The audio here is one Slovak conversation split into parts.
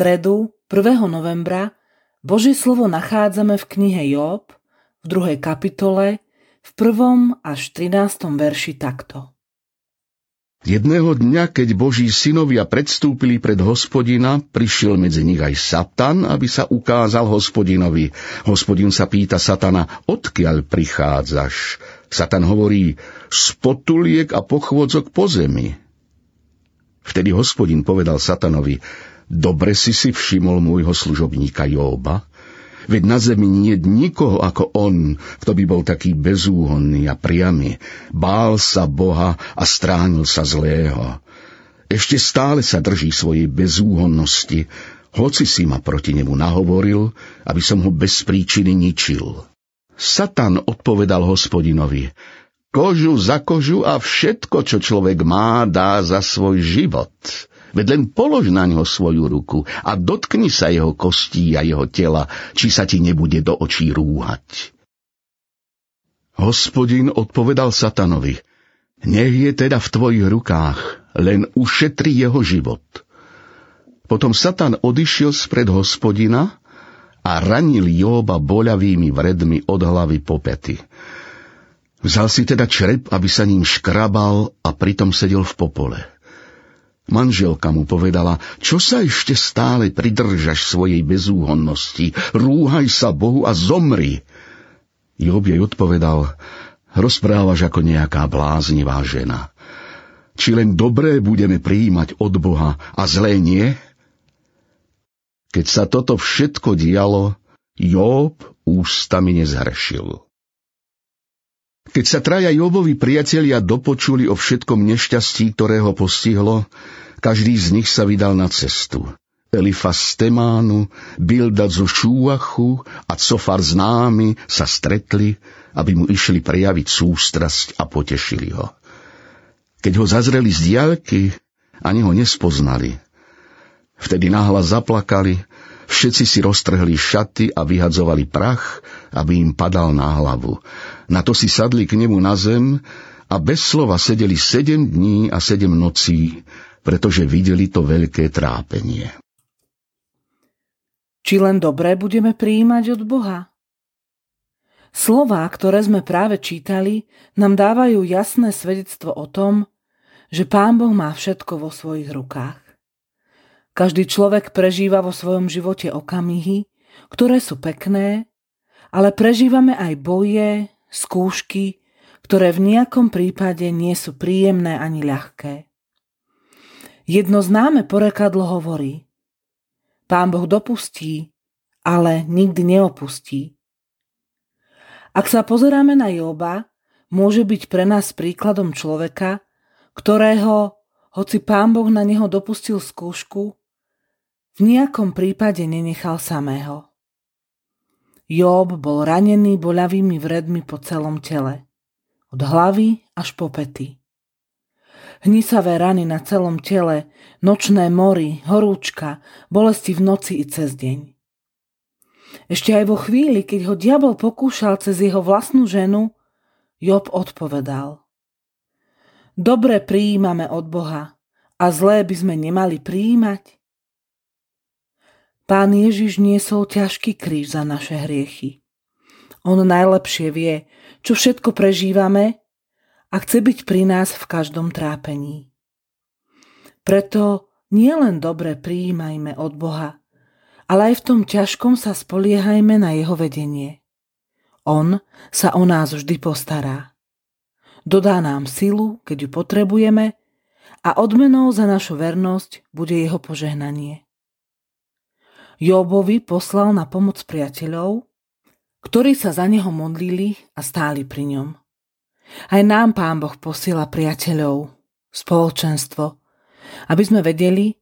stredu 1. novembra Božie slovo nachádzame v knihe Job v druhej kapitole v prvom až 13. verši takto. Jedného dňa, keď Boží synovia predstúpili pred hospodina, prišiel medzi nich aj Satan, aby sa ukázal hospodinovi. Hospodin sa pýta Satana, odkiaľ prichádzaš? Satan hovorí, z potuliek a pochôdzok po zemi. Vtedy hospodin povedal Satanovi, dobre si si všimol môjho služobníka Jóba, Veď na zemi nie nikoho ako on, kto by bol taký bezúhonný a priamy. Bál sa Boha a stránil sa zlého. Ešte stále sa drží svojej bezúhonnosti, hoci si ma proti nemu nahovoril, aby som ho bez príčiny ničil. Satan odpovedal hospodinovi, kožu za kožu a všetko, čo človek má, dá za svoj život. Veď len polož na ňo svoju ruku a dotkni sa jeho kostí a jeho tela, či sa ti nebude do očí rúhať. Hospodin odpovedal satanovi, nech je teda v tvojich rukách, len ušetri jeho život. Potom Satan odišiel spred hospodina a ranil Jóba boľavými vredmi od hlavy po pety. Vzal si teda črep, aby sa ním škrabal a pritom sedel v popole. Manželka mu povedala, čo sa ešte stále pridržaš svojej bezúhonnosti, rúhaj sa Bohu a zomri. Job jej odpovedal, rozprávaš ako nejaká bláznivá žena. Či len dobré budeme prijímať od Boha a zlé nie? Keď sa toto všetko dialo, Job ústami nezhrešil. Keď sa traja Jobovi priatelia dopočuli o všetkom nešťastí, ktoré ho postihlo, každý z nich sa vydal na cestu. Elifas z Temánu, Bildad zo Šúachu a Cofar z námi sa stretli, aby mu išli prejaviť sústrasť a potešili ho. Keď ho zazreli z diaľky, ani ho nespoznali. Vtedy nahlas zaplakali, všetci si roztrhli šaty a vyhadzovali prach, aby im padal na hlavu. Na to si sadli k nemu na zem a bez slova sedeli sedem dní a sedem nocí, pretože videli to veľké trápenie. Či len dobré budeme prijímať od Boha? Slová, ktoré sme práve čítali, nám dávajú jasné svedectvo o tom, že Pán Boh má všetko vo svojich rukách. Každý človek prežíva vo svojom živote okamihy, ktoré sú pekné, ale prežívame aj boje, skúšky, ktoré v nejakom prípade nie sú príjemné ani ľahké. Jedno známe porekadlo hovorí Pán Boh dopustí, ale nikdy neopustí. Ak sa pozeráme na Joba, môže byť pre nás príkladom človeka, ktorého, hoci Pán Boh na neho dopustil skúšku, v nejakom prípade nenechal samého. Job bol ranený boľavými vredmi po celom tele, od hlavy až po pety hnisavé rany na celom tele, nočné mory, horúčka, bolesti v noci i cez deň. Ešte aj vo chvíli, keď ho diabol pokúšal cez jeho vlastnú ženu, Job odpovedal. Dobre prijímame od Boha a zlé by sme nemali prijímať. Pán Ježiš niesol ťažký kríž za naše hriechy. On najlepšie vie, čo všetko prežívame a chce byť pri nás v každom trápení. Preto nielen dobre prijímajme od Boha, ale aj v tom ťažkom sa spoliehajme na Jeho vedenie. On sa o nás vždy postará. Dodá nám silu, keď ju potrebujeme a odmenou za našu vernosť bude jeho požehnanie. Jobovi poslal na pomoc priateľov, ktorí sa za neho modlili a stáli pri ňom. Aj nám Pán Boh posiela priateľov, spoločenstvo, aby sme vedeli,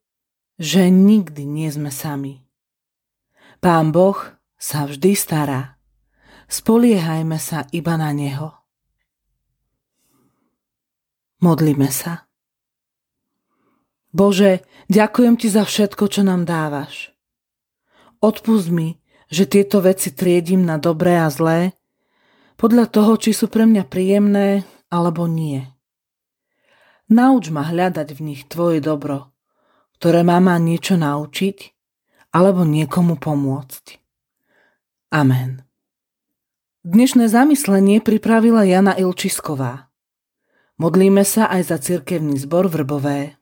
že nikdy nie sme sami. Pán Boh sa vždy stará. Spoliehajme sa iba na Neho. Modlíme sa. Bože, ďakujem Ti za všetko, čo nám dávaš. Odpust mi, že tieto veci triedím na dobré a zlé podľa toho, či sú pre mňa príjemné alebo nie. Nauč ma hľadať v nich tvoje dobro, ktoré má ma niečo naučiť alebo niekomu pomôcť. Amen. Dnešné zamyslenie pripravila Jana Ilčisková. Modlíme sa aj za cirkevný zbor Vrbové.